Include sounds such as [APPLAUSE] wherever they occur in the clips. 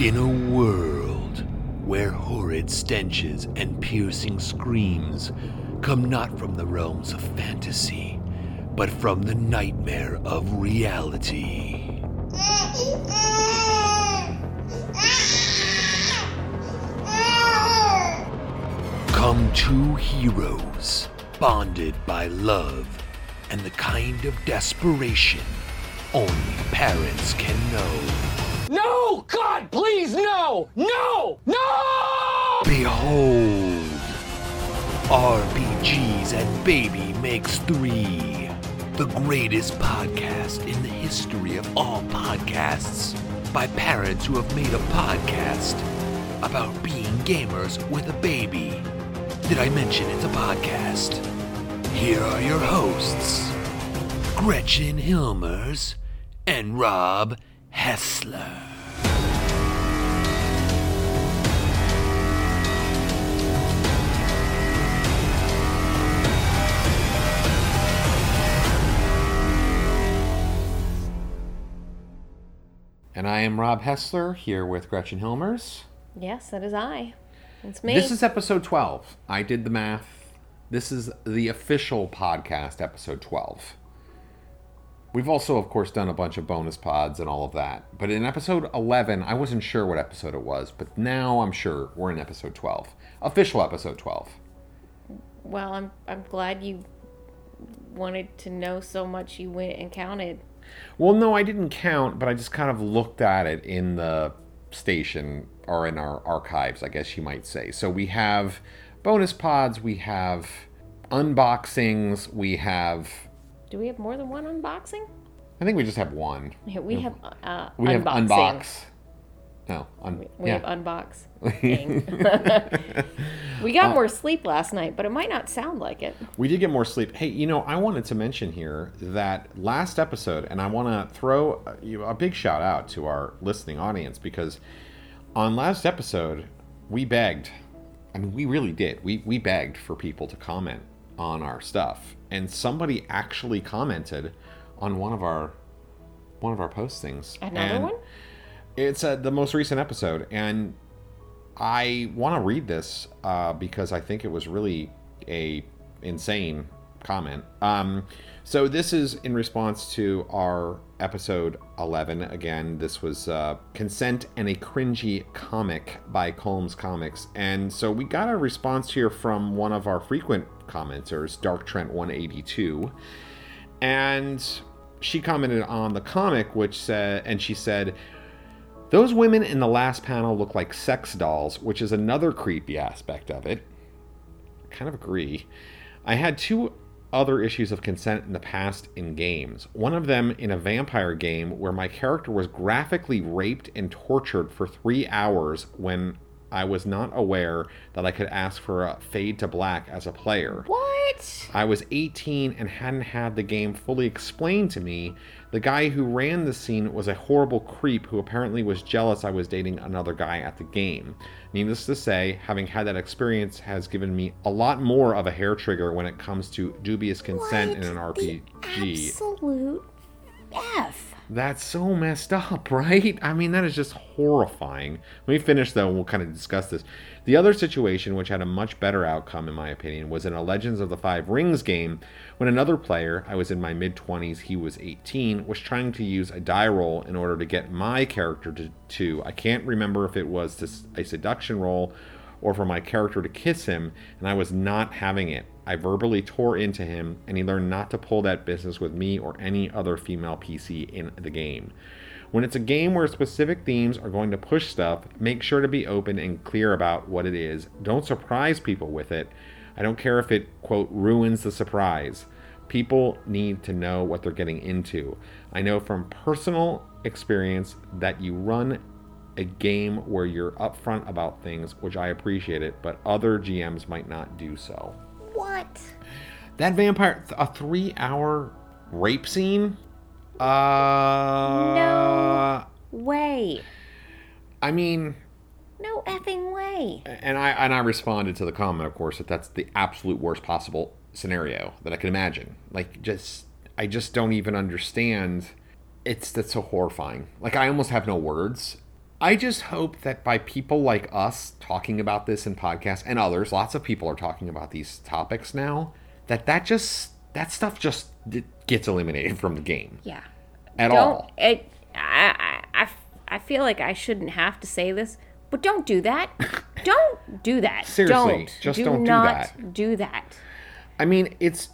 In a world where horrid stenches and piercing screams come not from the realms of fantasy, but from the nightmare of reality. Come two heroes, bonded by love and the kind of desperation only parents can know. No! God, please, no! No! No! Behold, RPGs and Baby Makes Three, the greatest podcast in the history of all podcasts, by parents who have made a podcast about being gamers with a baby. Did I mention it's a podcast? Here are your hosts, Gretchen Hilmers and Rob Hessler. And I am Rob Hessler here with Gretchen Hilmers. Yes, that is I. It's me. This is episode 12. I did the math. This is the official podcast, episode 12. We've also, of course, done a bunch of bonus pods and all of that. But in episode 11, I wasn't sure what episode it was, but now I'm sure we're in episode 12. Official episode 12. well, I'm I'm glad you wanted to know so much you went and counted. Well, no, I didn't count, but I just kind of looked at it in the station or in our archives, I guess you might say. So we have bonus pods, we have unboxings, we have. Do we have more than one unboxing? I think we just have one. Yeah, we have uh, We have unbox. No, un- We yeah. have unbox. [LAUGHS] We got uh, more sleep last night, but it might not sound like it. We did get more sleep. Hey, you know, I wanted to mention here that last episode, and I want to throw uh, a, a big shout out to our listening audience because on last episode, we begged, I mean, we really did. We, we begged for people to comment on our stuff, and somebody actually commented on one of our one of our postings. Another And one? It's uh, the most recent episode, and I want to read this uh, because I think it was really a insane comment. Um, so this is in response to our episode 11. Again, this was uh, "Consent and a Cringy Comic" by Colmes Comics, and so we got a response here from one of our frequent commenters, Dark Trent 182, and she commented on the comic, which said, and she said. Those women in the last panel look like sex dolls, which is another creepy aspect of it. I Kind of agree. I had two other issues of consent in the past in games. One of them in a vampire game where my character was graphically raped and tortured for three hours when I was not aware that I could ask for a fade to black as a player. What? I was 18 and hadn't had the game fully explained to me. The guy who ran the scene was a horrible creep who apparently was jealous I was dating another guy at the game. Needless to say, having had that experience has given me a lot more of a hair trigger when it comes to dubious consent in an RPG. Absolute F. That's so messed up, [LAUGHS] right? I mean, that is just horrifying. Let me finish though, and we'll kind of discuss this. The other situation, which had a much better outcome, in my opinion, was in a Legends of the Five Rings game when another player, I was in my mid 20s, he was 18, was trying to use a die roll in order to get my character to, to I can't remember if it was to, a seduction roll or for my character to kiss him, and I was not having it. I verbally tore into him, and he learned not to pull that business with me or any other female PC in the game. When it's a game where specific themes are going to push stuff, make sure to be open and clear about what it is. Don't surprise people with it. I don't care if it, quote, ruins the surprise. People need to know what they're getting into. I know from personal experience that you run a game where you're upfront about things, which I appreciate it, but other GMs might not do so. What? That vampire, a three hour rape scene? Uh. No. Way. I mean, No effing way. and I and I responded to the comment, of course, that that's the absolute worst possible scenario that I can imagine. Like, just I just don't even understand. It's that's so horrifying. Like, I almost have no words. I just hope that by people like us talking about this in podcasts and others, lots of people are talking about these topics now, that that just that stuff just gets eliminated from the game Yeah. at don't all. it I, I, I, I feel like I shouldn't have to say this, but don't do that. [LAUGHS] don't do that. Seriously, don't. just do don't do that. do that. I mean, it's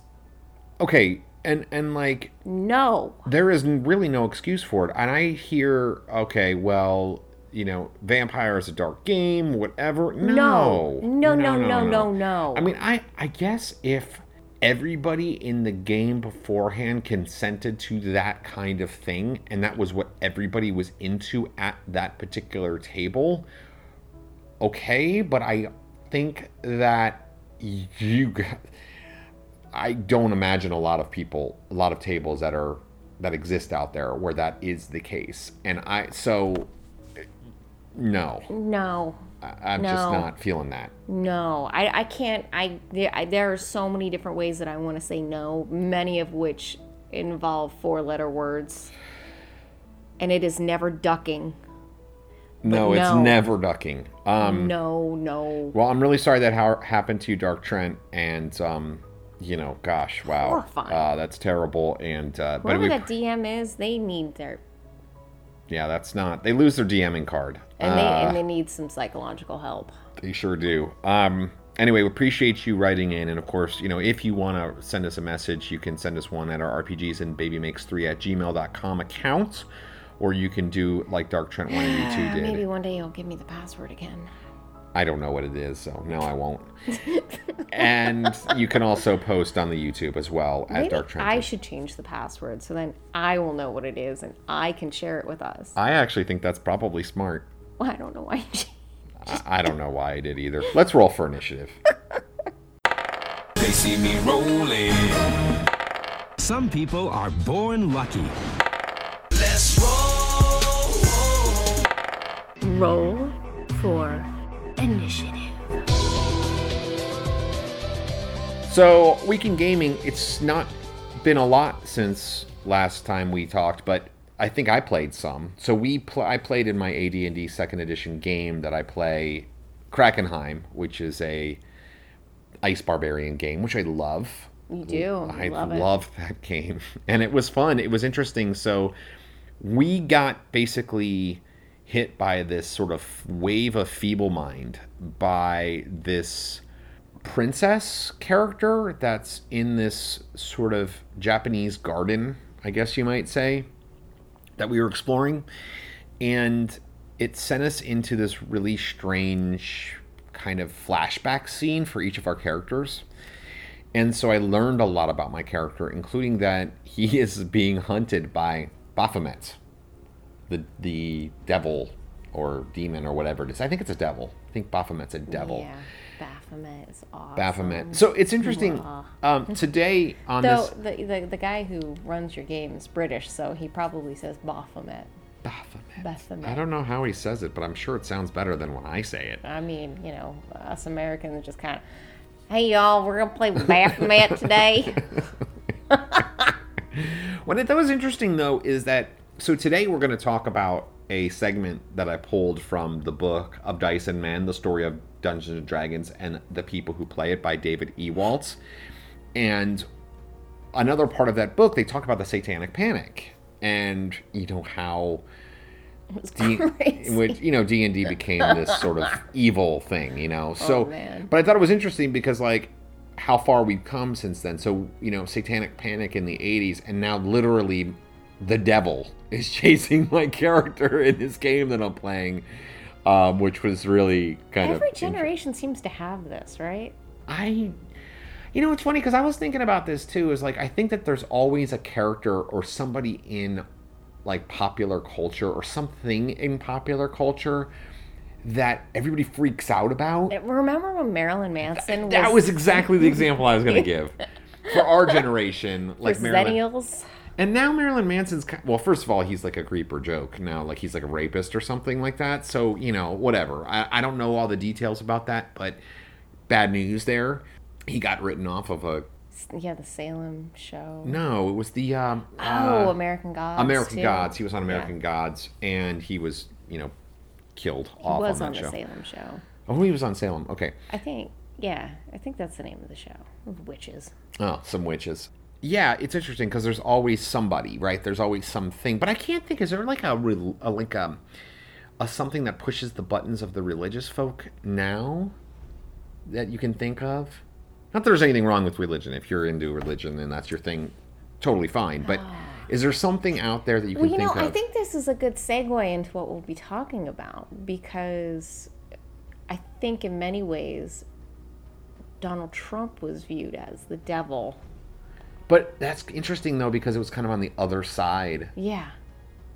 okay, and and like No. there is really no excuse for it. And I hear, okay, well, you know, vampire is a dark game, whatever. No, No. No, no, no, no, no. I mean, I I guess if everybody in the game beforehand consented to that kind of thing, and that was what everybody was into at that particular table, okay. But I think that you. I don't imagine a lot of people, a lot of tables that are that exist out there where that is the case. And I so no, No. I- I'm just not feeling that. No, I, I can't. I there, I there are so many different ways that I want to say no, many of which involve four letter words, and it is never ducking. No, it's never ducking. Um, no, no. well, I'm really sorry that ha- happened to you, Dark Trent, and um, you know, gosh, wow, uh, that's terrible. And uh, but Whoever we, that DM is, they need their yeah, that's not. They lose their DMing card. and they Uh, and they need some psychological help. They sure do. Um, anyway, we appreciate you writing in. And of course, you know, if you want to send us a message, you can send us one at our RPGs and babymakes3 at gmail.com account. Or you can do like Dark Trent 182 did. Maybe one day you'll give me the password again. I don't know what it is, so no, I won't. [LAUGHS] and you can also post on the YouTube as well at Maybe Dark Trent. I should change the password so then I will know what it is and I can share it with us. I actually think that's probably smart. Well, I don't know why. you I, I don't know why I did either. Let's roll for initiative. [LAUGHS] They see me rolling. Some people are born lucky. Let's roll. Roll for initiative. So, Weekend Gaming, it's not been a lot since last time we talked, but I think I played some. So we pl- I played in my AD&D second edition game that I play Krakenheim, which is a ice barbarian game, which I love. You do. I love it. love that [LAUGHS] game. And it was fun. It was interesting. So we got basically hit by this sort of wave of feeble mind by this princess character that's in this sort of Japanese garden, I guess you might say, that we were exploring. And it sent us into this really strange kind of flashback scene for each of our characters. And so I learned a lot about my character, including that he [LAUGHS] is being hunted by Baphomet, the the devil or demon or whatever it is. I think it's a devil. I think Baphomet's a devil. Yeah. Baphomet is awesome. Baphomet. So it's interesting. Um, today on Though this the, the the guy who runs your game is British, so he probably says Baphomet. Baphomet. Baphomet. I don't know how he says it, but I'm sure it sounds better than when I say it. I mean, you know, us Americans just kind of, hey y'all, we're gonna play Baphomet today. What I thought was interesting though is that so today we're going to talk about a segment that I pulled from the book of Dice and Men, the story of Dungeons and Dragons and the people who play it by David E. Waltz. And another part of that book, they talk about the Satanic Panic and you know how D- [LAUGHS] which you know D and D became this sort of [LAUGHS] evil thing, you know. Oh, so, Oh, man. but I thought it was interesting because like how far we've come since then. So you know, Satanic Panic in the '80s, and now literally the devil is [LAUGHS] chasing my character in this game that I'm playing, um, which was really kind Every of Every generation seems to have this, right? I, you know, it's funny because I was thinking about this too. Is like I think that there's always a character or somebody in like popular culture or something in popular culture that everybody freaks out about. Remember when Marilyn Manson was, That was exactly the example I was going to give [LAUGHS] for our generation, like Marilyn. And now Marilyn Manson's ki- well, first of all, he's like a creeper joke now, like he's like a rapist or something like that. So you know, whatever. I, I don't know all the details about that, but bad news there. He got written off of a Yeah, the Salem show. no, it was the um, Oh, uh, American Gods. American too. Gods. He was on Yeah. American Gods, and he was you know killed off. He off was on on the show. Salem show. Oh, he was on Salem. Okay. I think. Yeah, I think that's the name of the show. Witches. Oh, some witches. Yeah, it's interesting because there's always somebody, right? There's always something, but I can't think. Is there like a, a like a, a something that pushes the buttons of the religious folk now that you can think of? Not that there's anything wrong with religion. If you're into religion and that's your thing, totally fine. But ah. is there something out there that you can Well, you know, think of? I think this is a good segue into what we'll be talking about because I think in many ways Donald Trump was viewed as the devil. But that's interesting though because it was kind of on the other side. Yeah.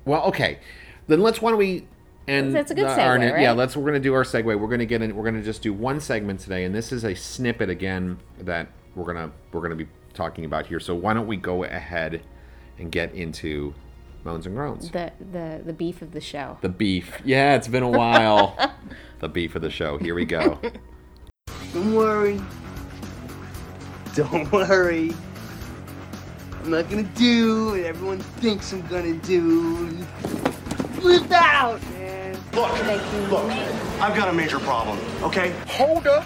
Well, okay, then let's. Why don't we? And That's a good the- segue, our- right? Yeah, let's. We're gonna do our segue. We're gonna get in. We're gonna just do one segment today, and this is a snippet again that we're gonna we're gonna be talking about here. So why don't we go ahead and get into moans and groans? The the the beef of the show. The beef. Yeah, it's been a while. [LAUGHS] the beef of the show. Here we go. Don't worry. Don't worry. I'm not gonna do what everyone thinks I'm gonna do. Flip out, man. Look, look, I've got a major problem, okay? Hold up.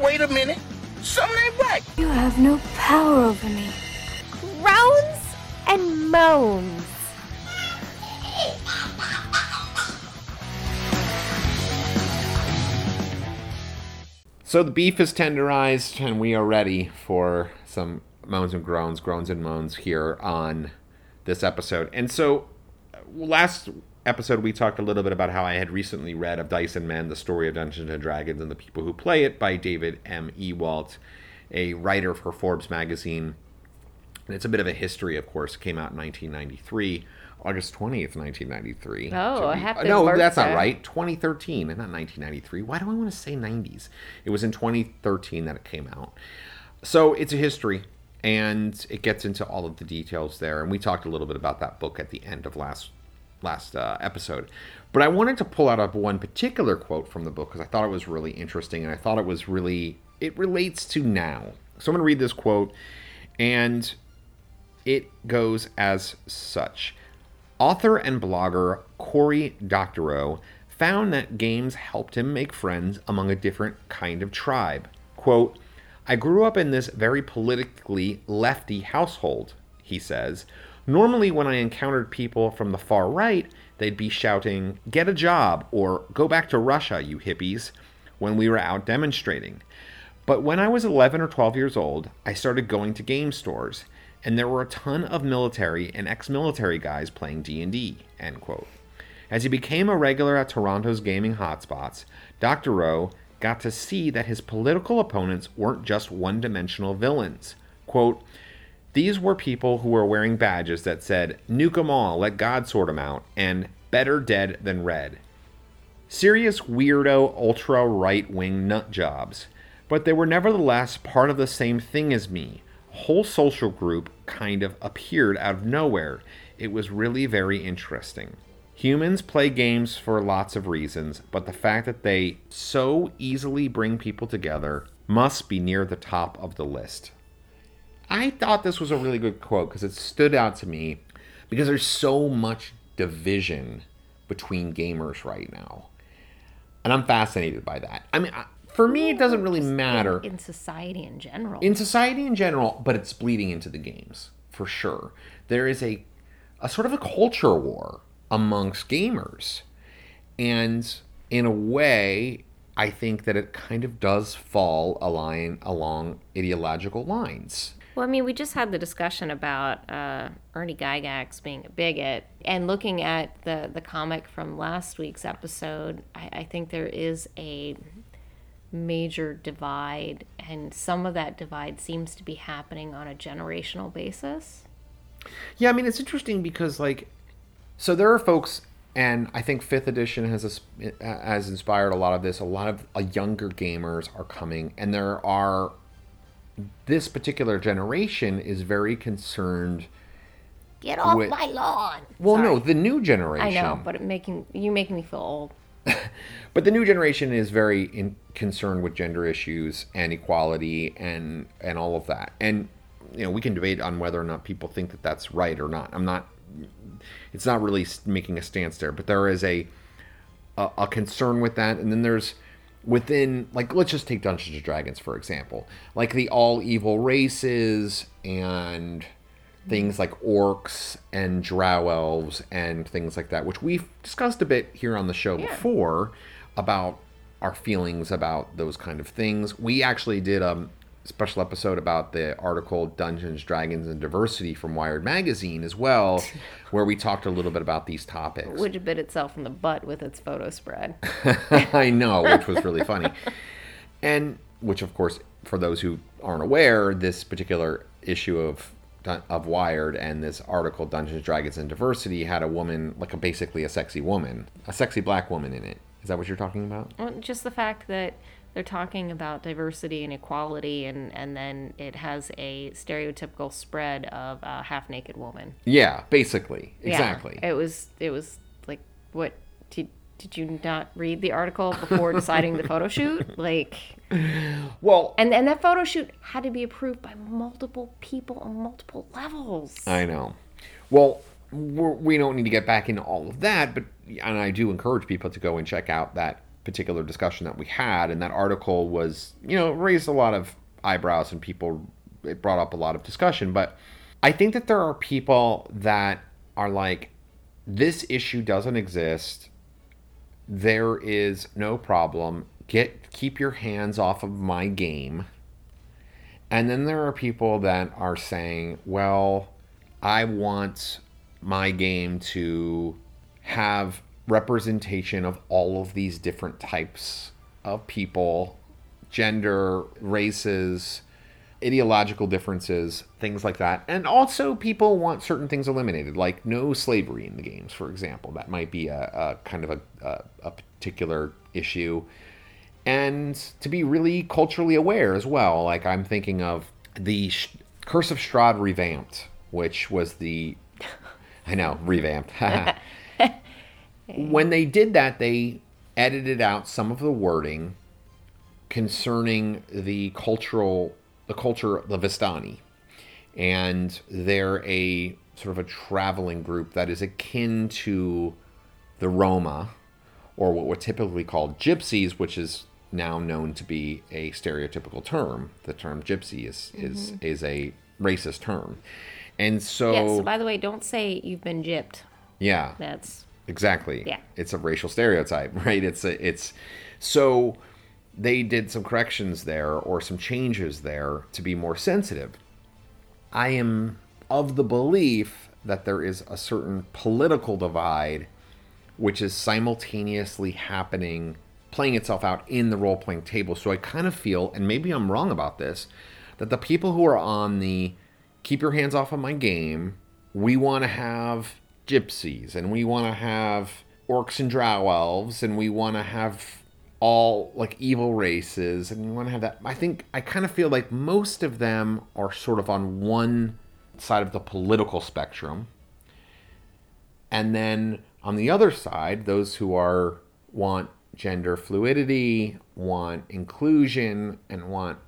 Wait a minute. Something ain't right. You have no power over me. Groans and moans. So the beef is tenderized, and we are ready for some moans and groans, groans and moans here on this episode. And so, last episode we talked a little bit about how I had recently read of Dice and Men, the story of Dungeons and Dragons and the people who play it by David M. Ewalt, a writer for Forbes magazine. And it's a bit of a history, of course. It came out in 1993, August 20th, 1993. Oh, I have to a be- happy No, that's not right. 2013 and not 1993. Why do I want to say 90s? It was in 2013 that it came out. So it's a history, and it gets into all of the details there. And we talked a little bit about that book at the end of last last uh, episode. But I wanted to pull out of one particular quote from the book because I thought it was really interesting, and I thought it was really it relates to now. So I'm going to read this quote, and it goes as such. Author and blogger Cory Doctorow found that games helped him make friends among a different kind of tribe. Quote, I grew up in this very politically lefty household, he says. Normally, when I encountered people from the far right, they'd be shouting, Get a job, or Go back to Russia, you hippies, when we were out demonstrating. But when I was 11 or 12 years old, I started going to game stores, and there were a ton of military and ex-military guys playing D&D, end quote. As he became a regular at Toronto's gaming hotspots, Doctorow got to see that his political opponents weren't just one-dimensional villains. Quote, these were people who were wearing badges that said, Nuke 'em all, let God sort 'em out, and better dead than red serious weirdo ultra right wing nut jobs, but they were nevertheless part of the same thing as me. A whole social group kind of appeared out of nowhere. It was really very interesting. Humans play games for lots of reasons, but the fact that they so easily bring people together must be near the top of the list. I thought this was a really good quote because it stood out to me because there's so much division between gamers right now. And I'm fascinated by that. I mean, for me, it doesn't really matter in society in general. in society in general, but it's bleeding into the games for sure. There is a a sort of a culture war amongst gamers, and in a way, I think that it kind of does fall a line along ideological lines. Well, I mean, we just had the discussion about uh, Ernie Gygax being a bigot, and looking at the the comic from last week's episode, I, I think there is a major divide, and some of that divide seems to be happening on a generational basis. Yeah, I mean it's interesting because like, so there are folks, and I think Fifth Edition has has inspired a lot of this. A lot of uh, younger gamers are coming, and there are this particular generation is very concerned. Get off Wait. my lawn! Well, no, the new generation. I know, but it making you making me feel old. [LAUGHS] But the new generation is very in, concerned with gender issues and equality and and all of that. And you know, we can debate on whether or not people think that that's right or not. I'm not. It's not really making a stance there, but there is a a, a concern with that, and then there's within like let's just take Dungeons and Dragons for example, like the all evil races and things like orcs and drow elves and things like that, which we've discussed a bit here on the show before about our feelings about those kind of things. We actually did a special episode about the article Dungeons, Dragons, and Diversity from Wired Magazine as well, [LAUGHS] where we talked a little bit about these topics. Have bit itself in the butt with its photo spread. [LAUGHS] I know, which was really funny. And which, of course, for those who aren't aware, this particular issue of of Wired and this article Dungeons, Dragons, and Diversity had a woman, like a basically a sexy woman, a sexy black woman in it. Is that what you're talking about? Well, just the fact that they're talking about diversity and equality, and, and then it has a stereotypical spread of a half naked woman. Yeah, basically, Yeah, exactly. it was it was like what did did you not read the article before deciding the photo shoot? [LAUGHS] Like, well, and and that photo shoot had to be approved by multiple people on multiple levels. I know. Well, we're, we don't need to get back into all of that, but and I do encourage people to go and check out that particular discussion that we had, and that article was, you know, raised a lot of eyebrows and people. It brought up a lot of discussion, but I think that there are people that are like, this issue doesn't exist. There is no problem. Get keep your hands off of my game. And then there are people that are saying, well, I want my game to have representation of all of these different types of people, gender, races, ideological differences, things like that. And also, people want certain things eliminated, like no slavery in the games, for example. That might be a, a kind of a, a, a particular issue. And to be really culturally aware as well. Like, I'm thinking of the Sh- Curse of Strahd revamped, which was the. [LAUGHS] I know, revamped. [LAUGHS] when they did that, they edited out some of the wording concerning the cultural the culture of the Vistani. And they're a sort of a traveling group that is akin to the Roma, or what we're typically called gypsies, which is now known to be a stereotypical term. The term gypsy is is Mhm. is a racist term. And so yeah. So by the way, don't say you've been gypped. yeah. That's Exactly. Yeah. It's a racial stereotype, [LAUGHS] right? It's a, it's so they did some corrections there or some changes there to be more sensitive. I am of the belief that there is a certain political divide which is simultaneously happening playing itself out in the role-playing table. So I kind of feel and maybe I'm wrong about this that the people who are on the keep your hands off of my game, we want to have gypsies and we want to have orcs and drow elves and we want to have all like evil races and we want to have that i think i kind of feel like most of them are sort of on one side of the political spectrum and then on the other side those who are want gender fluidity want inclusion and want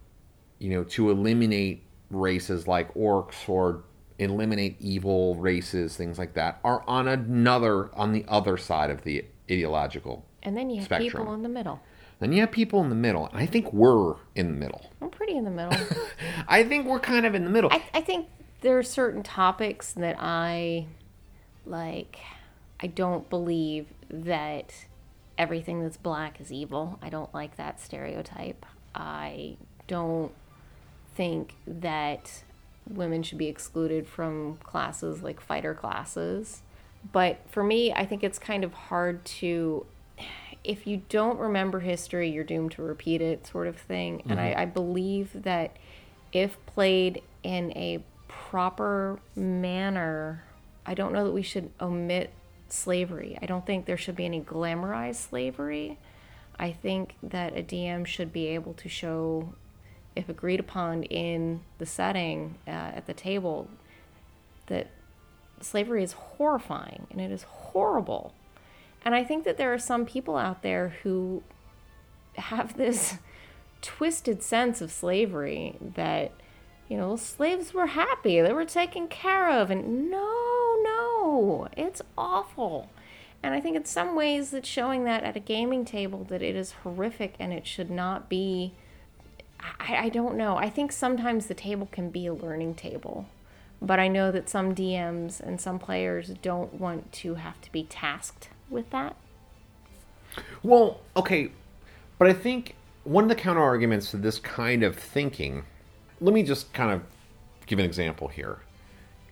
you know to eliminate races like orcs or eliminate evil races, things like that, are on another on the other side of the ideological. and then you have spectrum. people in the middle. Then you have people in the middle. And I think we're in the middle. I'm pretty in the middle. [LAUGHS] I think we're kind of in the middle. I, I think there are certain topics that I like. I don't believe that everything that's black is evil. I don't like that stereotype. I don't think that women should be excluded from classes like fighter classes. But for me, I think it's kind of hard to, if you don't remember history, you're doomed to repeat it, sort of thing. And I, Mhm. I believe that if played in a proper manner, I don't know that we should omit slavery. I don't think there should be any glamorized slavery. I think that a DM should be able to show, if agreed upon in the setting uh, at the table, that slavery is horrifying and it is horrible. And I think that there are some people out there who have this [LAUGHS] twisted sense of slavery that, you know, slaves were happy, they were taken care of, and no, no, it's awful. And I think in some ways that showing that at a gaming table that it is horrific and it should not be I, I don't know. I think sometimes the table can be a learning table. But I know that some DMs and some players don't want to have to be tasked with that. Well, okay, but I think one of the counter arguments to this kind of thinking, let me just kind of give an example here.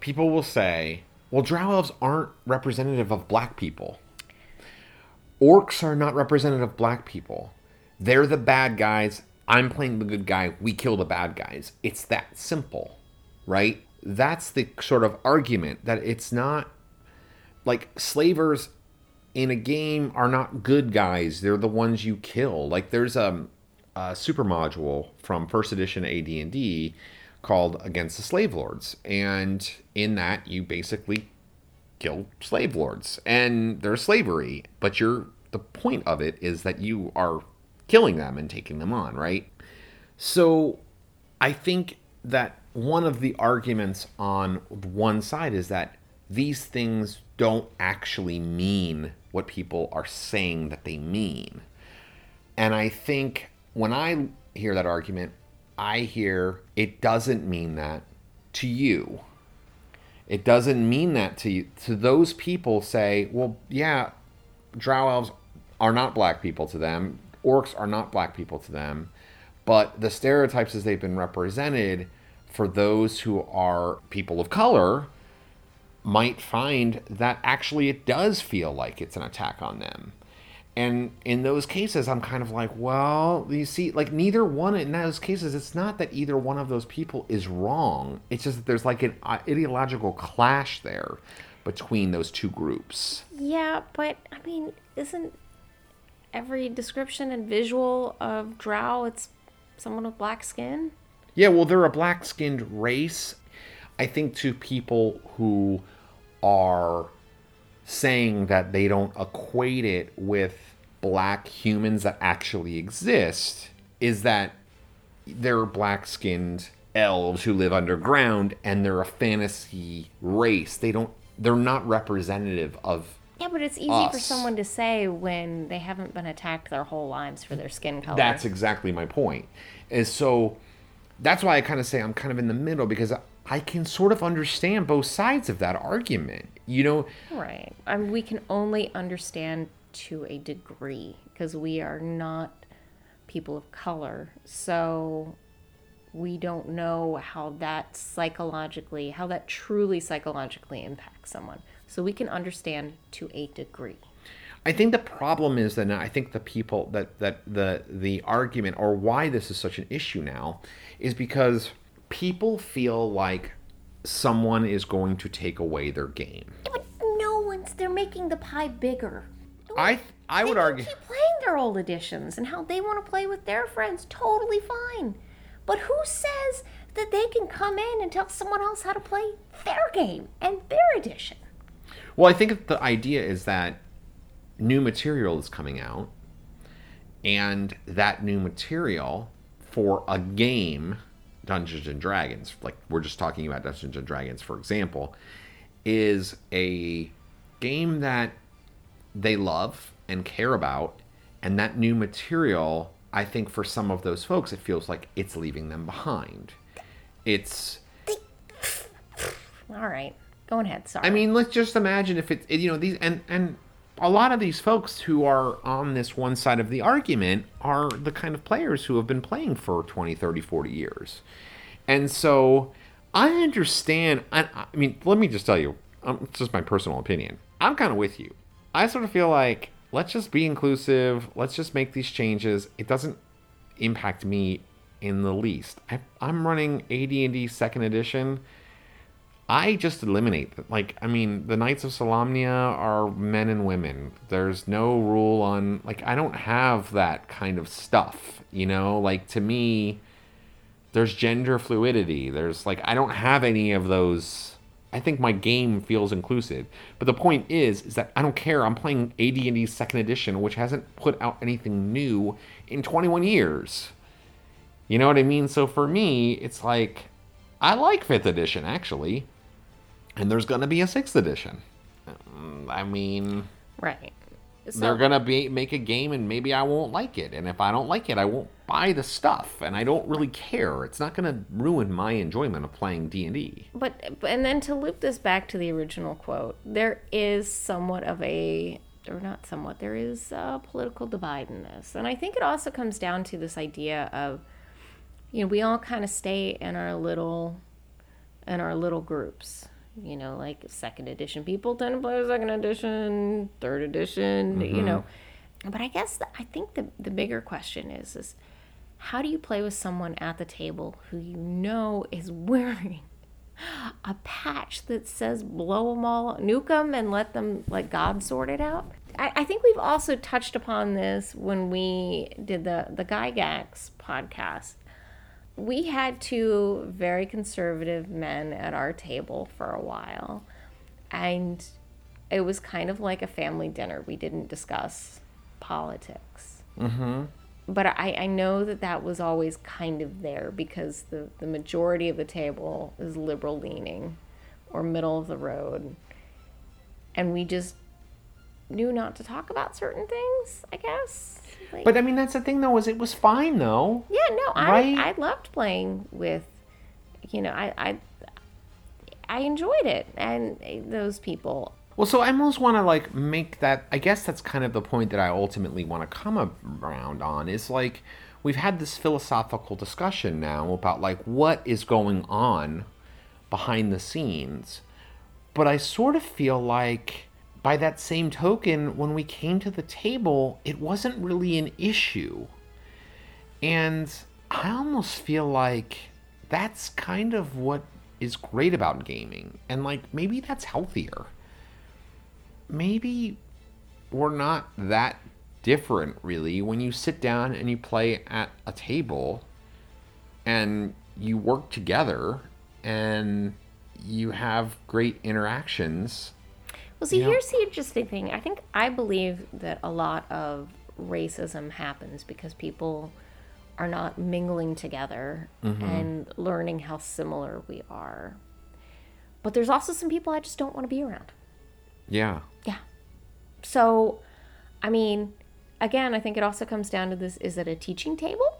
People will say, well, drow elves aren't representative of black people. Orcs are not representative of black people. They're the bad guys. I'm playing the good guy. We kill the bad guys. It's that simple, right? That's the sort of argument that it's not like slavers in a game are not good guys. They're the ones you kill. Like there's a, a super module from first edition AD&D called Against the Slave Lords, and in that you basically kill slave lords, and there's slavery. But you're the point of it is that you are killing them and taking them on, right? So I think that one of the arguments on one side is that these things don't actually mean what people are saying that they mean. And I think when I hear that argument, I hear it doesn't mean that to you. It doesn't mean that to you. To those people, say, well, yeah, drow elves are not black people to them, orcs are not black people to them, but the stereotypes as they've been represented for those who are people of color might find that actually it does feel like it's an attack on them. And in those cases, I'm kind of like, well, you see, like neither one in those cases, it's not that either one of those people is wrong. It's just that there's like an uh, ideological clash there between those two groups. Yeah, but I mean, isn't every description and visual of Drow it's someone with black skin? Yeah, well, they're a black skinned race. I think to people who are saying that they don't equate it with black humans that actually exist is that they're black skinned elves who live underground and they're a fantasy race. They don't they're not representative of Yeah, but it's easy us. for someone to say when they haven't been attacked their whole lives for their skin color. That's exactly my point. Is so that's why I kind of say I'm kind of in the middle because I can sort of understand both sides of that argument. You know, Right. I mean, we can only understand to a degree because we are not people of color. So we don't know how that psychologically, how that truly psychologically impacts someone. So we can understand to a degree. I think the problem is that I think the people that that the the argument or why this is such an issue now is because people feel like someone is going to take away their game. But no one's, they're making the pie bigger. I I would argue Keep playing their old editions and how they want to play with their friends. Totally fine. But who says that they can come in and tell someone else how to play their game and their edition? Well, I think the idea is that new material is coming out, and that new material for a game, Dungeons and Dragons, like we're just talking about Dungeons and Dragons, for example, is a game that they love and care about, and that new material, I think for some of those folks, it feels like it's leaving them behind. It's All right. Go ahead. Sorry. I mean, let's just imagine if it, you know, these and and a lot of these folks who are on this one side of the argument are the kind of players who have been playing for 20, 30, 40 years. And so I understand. I, I mean, let me just tell you, um, it's just my personal opinion. I'm kind of with you. I sort of feel like let's just be inclusive. Let's just make these changes. It doesn't impact me in the least. I, I'm running AD&D Second Edition. I just eliminate. Like, I mean, the Knights of Solamnia are men and women. There's no rule on, like, I don't have that kind of stuff, you know? Like, to me, there's gender fluidity. There's, like, I don't have any of those. I think my game feels inclusive. But the point is, is that I don't care. I'm playing AD&D Second Edition, which hasn't put out anything new in 21 years. You know what I mean? So for me, it's like, I like 5th Edition, actually and there's going to be a sixth edition. Um, I mean, Right. So, They're gonna be make a game, and maybe I won't like it. And if I don't like it, I won't buy the stuff, and I don't really care. It's not gonna ruin my enjoyment of playing D and D. but and then to loop this back to the original quote, there is somewhat of a or not somewhat there is a political divide in this, and I think it also comes down to this idea of you know we all kind of stay in our little in our little groups. You know, like second edition people tend to play second edition, third edition. You mm-hmm. know, but I guess the, I think the the bigger question is is how do you play with someone at the table who you know is [LAUGHS] wearing a patch that says blow them all, nuke them, and let them let God sort it out? I, I think we've also touched upon this when we did the the Gygax podcast. We had two very conservative men at our table for a while, and it was kind of like a family dinner. We didn't discuss politics mm-hmm. but I, I know that that was always kind of there because the, the majority of the table is liberal leaning or middle of the road. And we just knew not to talk about certain things, I guess. Like, But I mean, that's the thing, though, is it was fine, though. yeah, no, right? I, I loved playing with, you know, I, I, I enjoyed it. And those people, Well, so I almost want to like make that. I guess that's kind of the point that I ultimately want to come around on. Is like we've had this philosophical discussion now about like what is going on behind the scenes, but I sort of feel like by that same token, when we came to the table, it wasn't really an issue, and I almost feel like that's kind of what is great about gaming, and like maybe that's healthier. Maybe we're not that different really. When you sit down and you play at a table and you work together and you have great interactions Well, see, You know? here's the interesting thing. I think I believe that a lot of racism happens because people are not mingling together mm-hmm. and learning how similar we are. But there's also some people I just don't want to be around. yeah Yeah. So, I mean, again, I think it also comes down to this: is it a teaching table,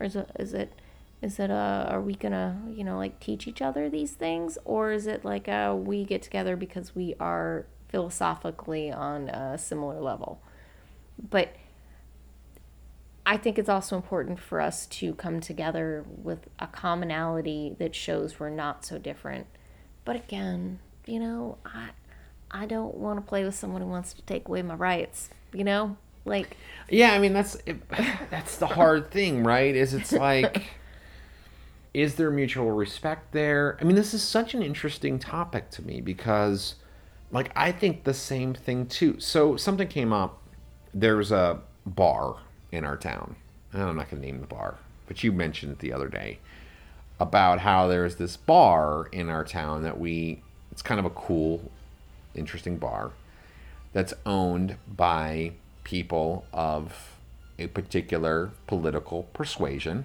or is it is it is it a are we gonna you know like teach each other these things, or is it like a we get together because we are philosophically on a similar level? But I think it's also important for us to come together with a commonality that shows we're not so different. But again, you know, I I don't want to play with someone who wants to take away my rights, you know? Like yeah i mean that's it, [SIGHS] that's the hard thing right is it's [LAUGHS] like is there mutual respect there i mean this is such an interesting topic to me because like i think the same thing too so something came up there's a bar in our town and i'm not going to name the bar but you mentioned it the other day about how there's this bar in our town that we it's kind of a cool interesting bar that's owned by people of a particular political persuasion.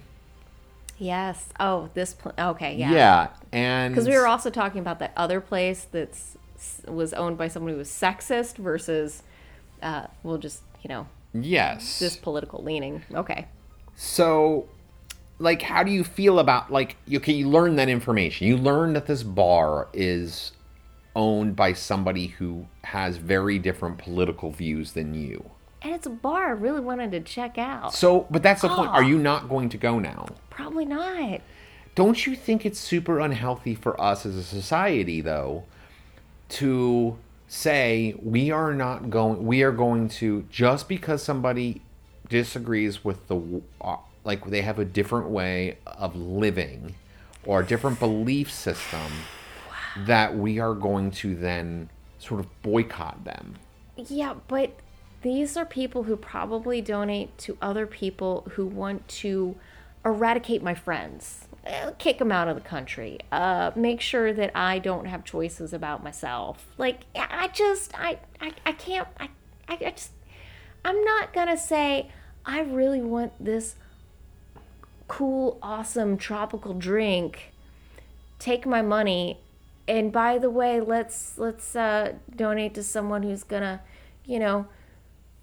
yes. Oh, this pl- okay, yeah. Yeah, and Cuz we were also talking about that other place that's was owned by someone who was sexist versus uh well just, you know, yes. this political leaning. Okay. So, like, how do you feel about like? Okay, you learn that information. You learn that this bar is owned by somebody who has very different political views than you. And it's a bar I really wanted to check out. So, but that's the point. Are you not going to go now? Probably not. Don't you think it's super unhealthy for us as a society, though, to say we are not going, we are going to, just because somebody disagrees with the, uh, like they have a different way of living or a different belief system, that we are going to then sort of boycott them? Yeah, but these are people who probably donate to other people who want to eradicate my friends, kick them out of the country, uh, make sure that I don't have choices about myself. Like, I just, I, I, I can't, I, I just, I'm not gonna say, I really want this cool, awesome tropical drink. Take my money, and by the way, let's let's uh, donate to someone who's gonna, you know,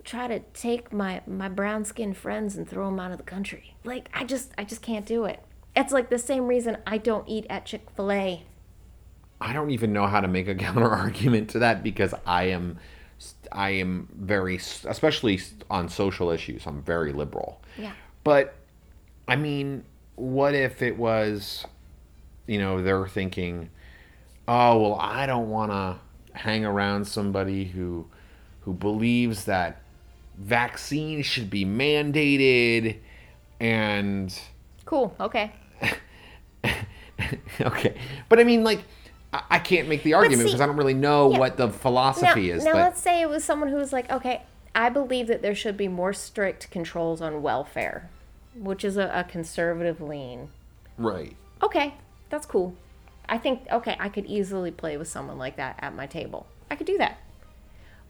try to take my my brown skinned friends and throw them out of the country. Like I just I just can't do it. It's like the same reason I don't eat at Chick Fil A. I don't even know how to make a [LAUGHS] counter argument to that because I am I am very especially on social issues I'm very liberal. Yeah. But I mean, what if it was you know, they're thinking, "Oh, well, I don't want to hang around somebody who who believes that vaccines should be mandated and cool okay [LAUGHS] okay. But i mean like i can't make the argument see, because i don't really know yeah. what the philosophy now, is now but... let's say it was someone who was like okay i believe that there should be more strict controls on welfare which is a, a conservative lean. Right. Okay that's cool. I think okay i could easily play with someone like that at my table. I could do that.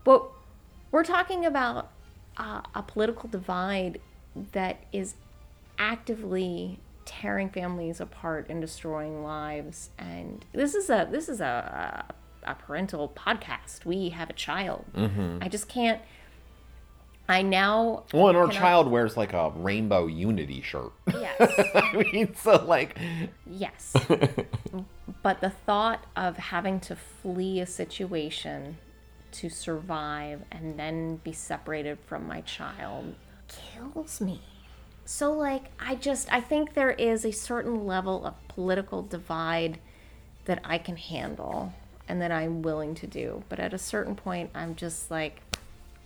But we're talking about uh, a political divide that is actively tearing families apart and destroying lives. And this is a this is a a, a parental podcast. We have a child. Mm-hmm. I just can't. I now. Well, and our child I, wears like a rainbow unity shirt. Yes. [LAUGHS] I mean, so like. Yes. [LAUGHS] but the thought of having to flee a situation to survive and then be separated from my child kills me. So, like, I just, I think there is a certain level of political divide that I can handle and that I'm willing to do. But at a certain point, I'm just like,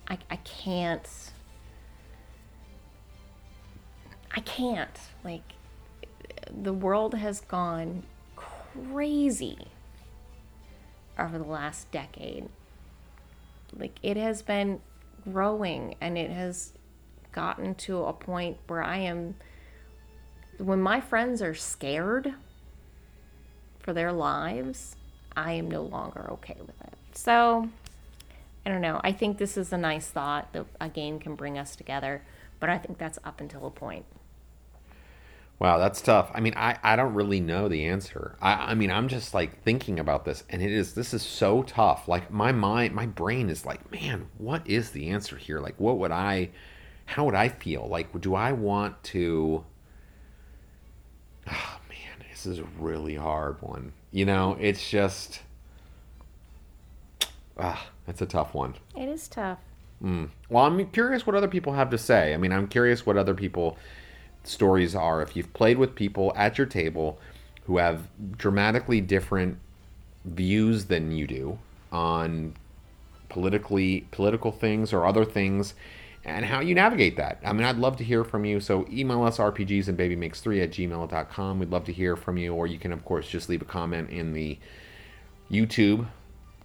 I, I can't. I can't. Like, the world has gone crazy over the last decade like it has been growing and it has gotten to a point where I am when my friends are scared for their lives, I am no longer okay with it. So, I don't know. I think this is a nice thought that a game can bring us together, but I think that's up until a point. Wow, that's tough. I mean, I, I don't really know the answer. I, I mean, I'm just like thinking about this, and it is this is so tough. Like my mind, my brain is like, man, what is the answer here? Like, what would I, how would I feel? Like, do I want to? Oh man, this is a really hard one. You know, it's just, ah, that's a tough one. It is tough. Mm. Well, I'm curious what other people have to say. I mean, I'm curious what other people stories are if you've played with people at your table who have dramatically different views than you do on politically political things or other things and how you navigate that. I mean, I'd love to hear from you. So email us RPGs and baby makes three at gmail.com. We'd love to hear from you, or you can of course just leave a comment in the YouTube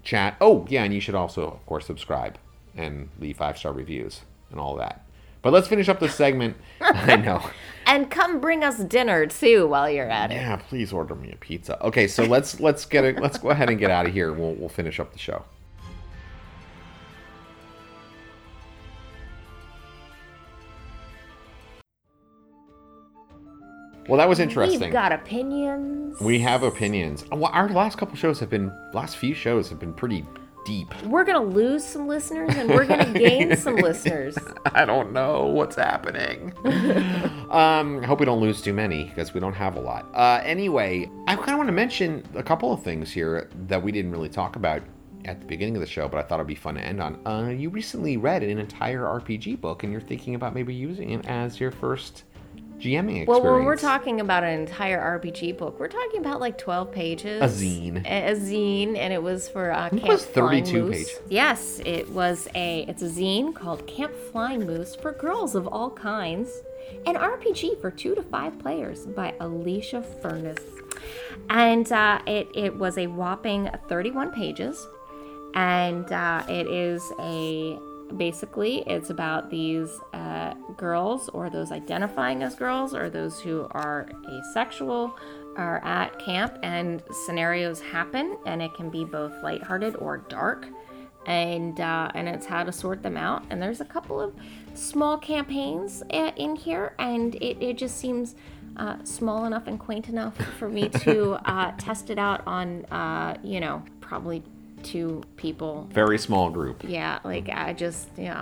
chat. Oh, yeah, and you should also, of course, subscribe and leave five star reviews and all that. But let's finish up this segment. [LAUGHS] I know. [LAUGHS] And come bring us dinner too while you're at it. Yeah, please order me a pizza. Okay, so let's let's get it. Let's go ahead and get out of here. We'll we'll finish up the show. Well, that was interesting. We've got opinions. We have opinions. Well, our last couple shows have been, last few shows have been pretty deep. We're gonna lose some listeners and we're gonna gain some [LAUGHS] listeners. I don't know what's happening. [LAUGHS] um, I hope we don't lose too many because we don't have a lot. Uh, anyway, I kind of want to mention a couple of things here that we didn't really talk about at the beginning of the show, but I thought it'd be fun to end on. Uh, you recently read an entire RPG book, and you're thinking about maybe using it as your first GMing experience. Well, when we're talking about an entire RPG book, we're talking about like 12 pages. A zine. A, a zine, and it was for uh, Camp it was 32 Flying pages. Yes, it was a. It's a zine called Camp Flying Moose for girls of all kinds, an RPG for two to five players by Alicia Furness, and uh, it it was a whopping 31 pages, and uh, it is a basically it's about these uh, girls or those identifying as girls or those who are asexual are at camp and scenarios happen and it can be both lighthearted or dark and uh, and it's how to sort them out. And there's a couple of small campaigns uh, in here and it, it just seems uh, small enough and quaint enough for me to [LAUGHS] uh, test it out on uh, you know probably two people. Very small group. Yeah, like I just, yeah,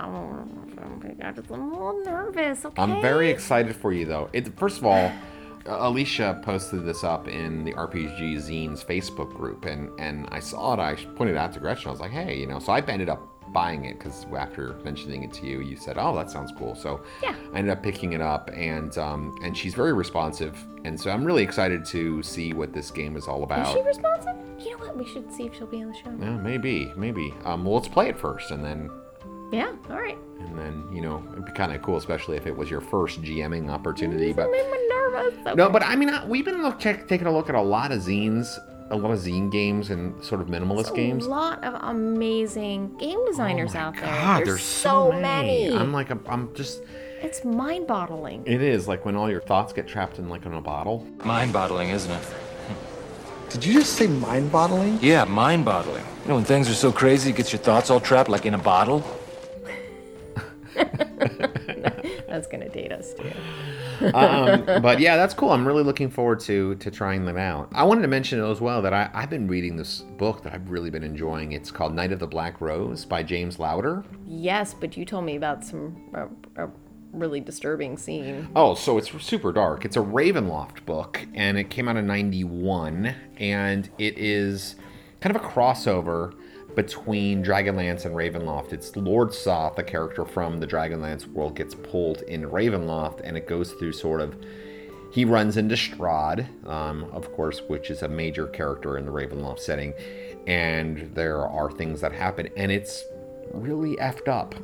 I just, I'm a little nervous. Okay. I'm very excited for you though. It first of all, Alicia posted this up in the RPG Zines Facebook group, and and I saw it. I pointed it out to Gretchen. I was like, hey, you know. So I ended up buying it because after mentioning it to you, you said, "Oh, that sounds cool." So Yeah. I ended up picking it up, and um, and she's very responsive, and so I'm really excited to see what this game is all about. Is she responsive? You know what? We should see if she'll be on the show. yeah, maybe, maybe. Um, well, let's play it first, and then Yeah. All right. and then you know it'd be kind of cool, especially if it was your first GMing opportunity. But Made me nervous. Okay. no, but I mean, I- we've been look, check, taking a look at a lot of zines, a lot of zine games, and sort of minimalist games. A lot of amazing game oh designers out there. Oh God, there's, there's so many. I'm like, I'm, I'm just. It's mind-boggling. It is like when all your thoughts get trapped in like in a bottle. Mind-boggling, isn't it? Did you just say mind-boggling? Yeah, mind-boggling. You know, when things are so crazy, it gets your thoughts all trapped like in a bottle. [LAUGHS] That's gonna date us too. Um, but yeah, that's cool. I'm really looking forward to to trying them out. I wanted to mention as well that I, I've been reading this book that I've really been enjoying. It's called Knight of the Black Rose by James Lowder. Yes, but you told me about some uh, a really disturbing scene. Oh, so it's super dark. It's a Ravenloft book, and it came out in '91, and it is kind of a crossover between Dragonlance and Ravenloft. It's Lord Soth, a character from the Dragonlance world, gets pulled in Ravenloft, and it goes through sort of. He runs into Strahd, um, of course, which is a major character in the Ravenloft setting, and there are things that happen, and it's really effed up.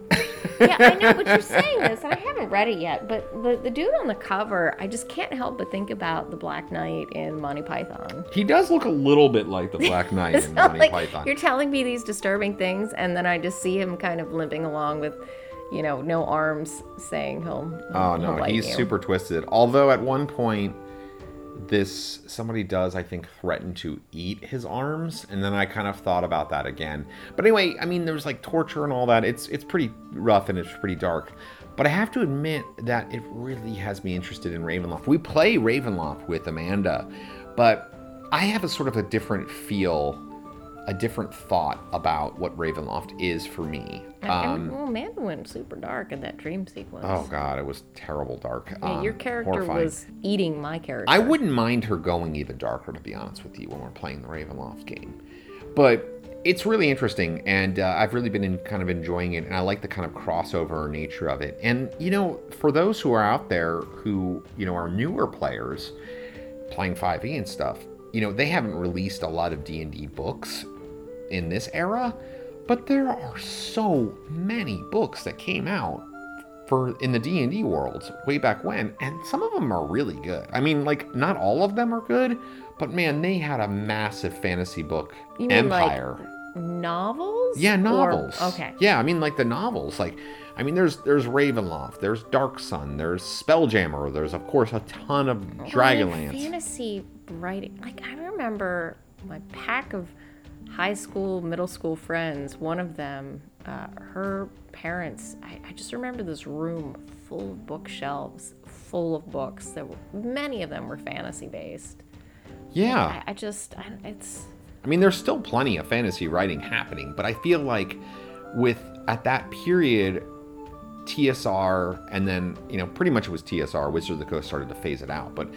yeah, I know, but you're [LAUGHS] saying this, and I haven't read it yet. But the, the dude on the cover, I just can't help but think about the Black Knight in Monty Python. He does look a little bit like the Black [LAUGHS] Knight in Monty like Python. you're telling me these disturbing things, and then I just see him kind of limping along with, you know, no arms, saying he'll. Oh he'll no, bite he's you. super twisted. Although at one point, this somebody does I think threaten to eat his arms, and then I kind of thought about that again. But anyway, I mean, there's like torture and all that. It's it's pretty rough and it's pretty dark. But I have to admit that it really has me interested in Ravenloft. We play Ravenloft with Amanda, but I have a sort of a different feel, a different thought about what Ravenloft is for me. Um, well, Amanda went super dark in that dream sequence. Oh god, it was terrible dark. Yeah, your Um, character horrifying. was eating my character. I wouldn't mind her going even darker, to be honest with you, when we're playing the Ravenloft game. But it's really interesting, and uh, I've really been in, kind of enjoying it, and I like the kind of crossover nature of it. And you know, for those who are out there who you know are newer players playing 5e and stuff, you know, they haven't released a lot of D&D books in this era, but there are so many books that came out for in the D&D world way back when and some of them are really good. I mean like not all of them are good, but man, they had a massive fantasy book You mean like empire. novels? yeah, Or- novels. okay. Yeah, I mean like the novels like I mean there's there's Ravenloft, there's Dark Sun, there's Spelljammer, there's of course a ton of Dragonlance. Fantasy writing. Like I remember my pack of high school, middle school friends. One of them, uh, her parents. I, I just remember this room full of bookshelves, full of books. That were, many of them were fantasy based. Yeah. I, I just, I, it's I mean, there's still plenty of fantasy writing happening, but I feel like with at that period, TSR and then you know pretty much it was TSR. Wizard of the Coast started to phase it out, but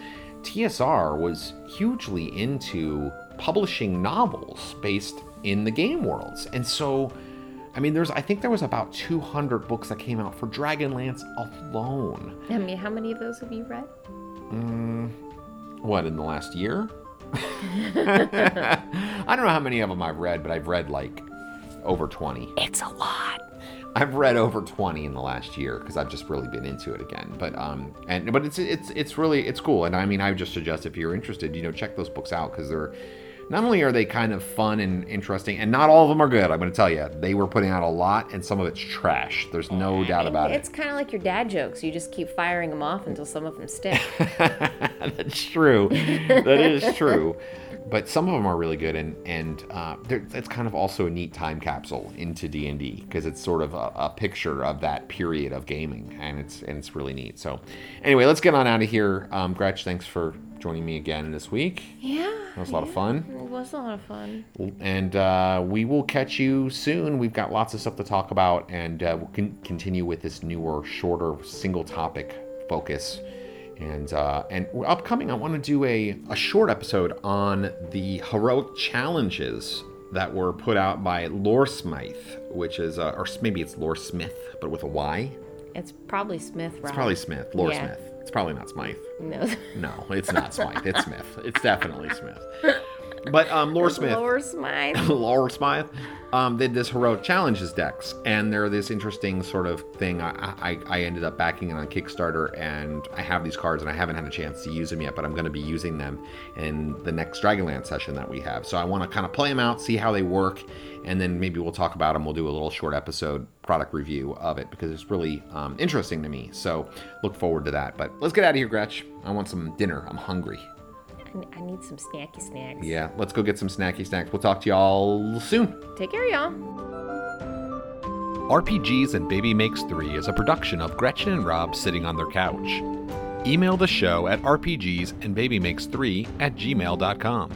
TSR was hugely into publishing novels based in the game worlds, and so. I mean, there's. I think there was about 200 books that came out for Dragonlance alone. I mean, how many of those have you read? Mm, what in the last year? [LAUGHS] I don't know how many of them I've read, but I've read like over 20. It's a lot. I've read over 20 in the last year because I've just really been into it again. But um and but it's it's it's really it's cool. And I mean I would just suggest if you're interested, you know, check those books out because they're not only are they kind of fun and interesting, and not all of them are good. I'm going to tell you, they were putting out a lot, and some of it's trash. There's no doubt about it. It's kind of like your dad jokes. You just keep firing them off until some of them stick. [LAUGHS] That's true. That is true. [LAUGHS] but some of them are really good, and and uh, it's kind of also a neat time capsule into D and D because it's sort of a, a, picture of that period of gaming, and it's and it's really neat. So, anyway, let's get on out of here. Um, Gretch, thanks for joining me again this week. Yeah, that was a lot yeah, of fun. It was a lot of fun. And uh, we will catch you soon. We've got lots of stuff to talk about, and uh, we'll con- continue with this newer, shorter, single topic focus. And uh, and upcoming, I want to do a, a short episode on the heroic challenges that were put out by Lore Smythe, which is, uh, or maybe it's Lore Smith, but with a Y. It's probably Smith, right? It's probably Smith, Lore yeah. Smith. It's probably not Smythe. No. No, it's not Smythe. It's Smith. [LAUGHS] It's definitely Smith. But um, Lore Smith. Lore Smythe. [LAUGHS] Lore Smythe um, did this heroic challenges decks, and they're this interesting sort of thing. I, I, I ended up backing it on Kickstarter, and I have these cards, and I haven't had a chance to use them yet, but I'm going to be using them in the next Dragonlance session that we have. So I want to kind of play them out, see how they work, and then maybe we'll talk about them. We'll do a little short episode product review of it because it's really um, interesting to me. So look forward to that. But let's get out of here, Gretch. I want some dinner. I'm hungry. I need some snacky snacks. Yeah, let's go get some snacky snacks. We'll talk to y'all soon. Take care, y'all. RPGs and Baby Makes 3 is a production of Gretchen and Rob sitting on their couch. Email the show at rpgsandbabymakes3 at gmail.com.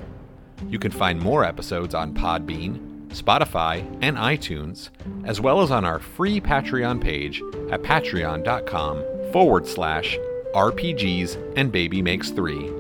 You can find more episodes on Podbean, Spotify, and iTunes, as well as on our free Patreon page at patreon.com forward slash RPGs and Baby Makes 3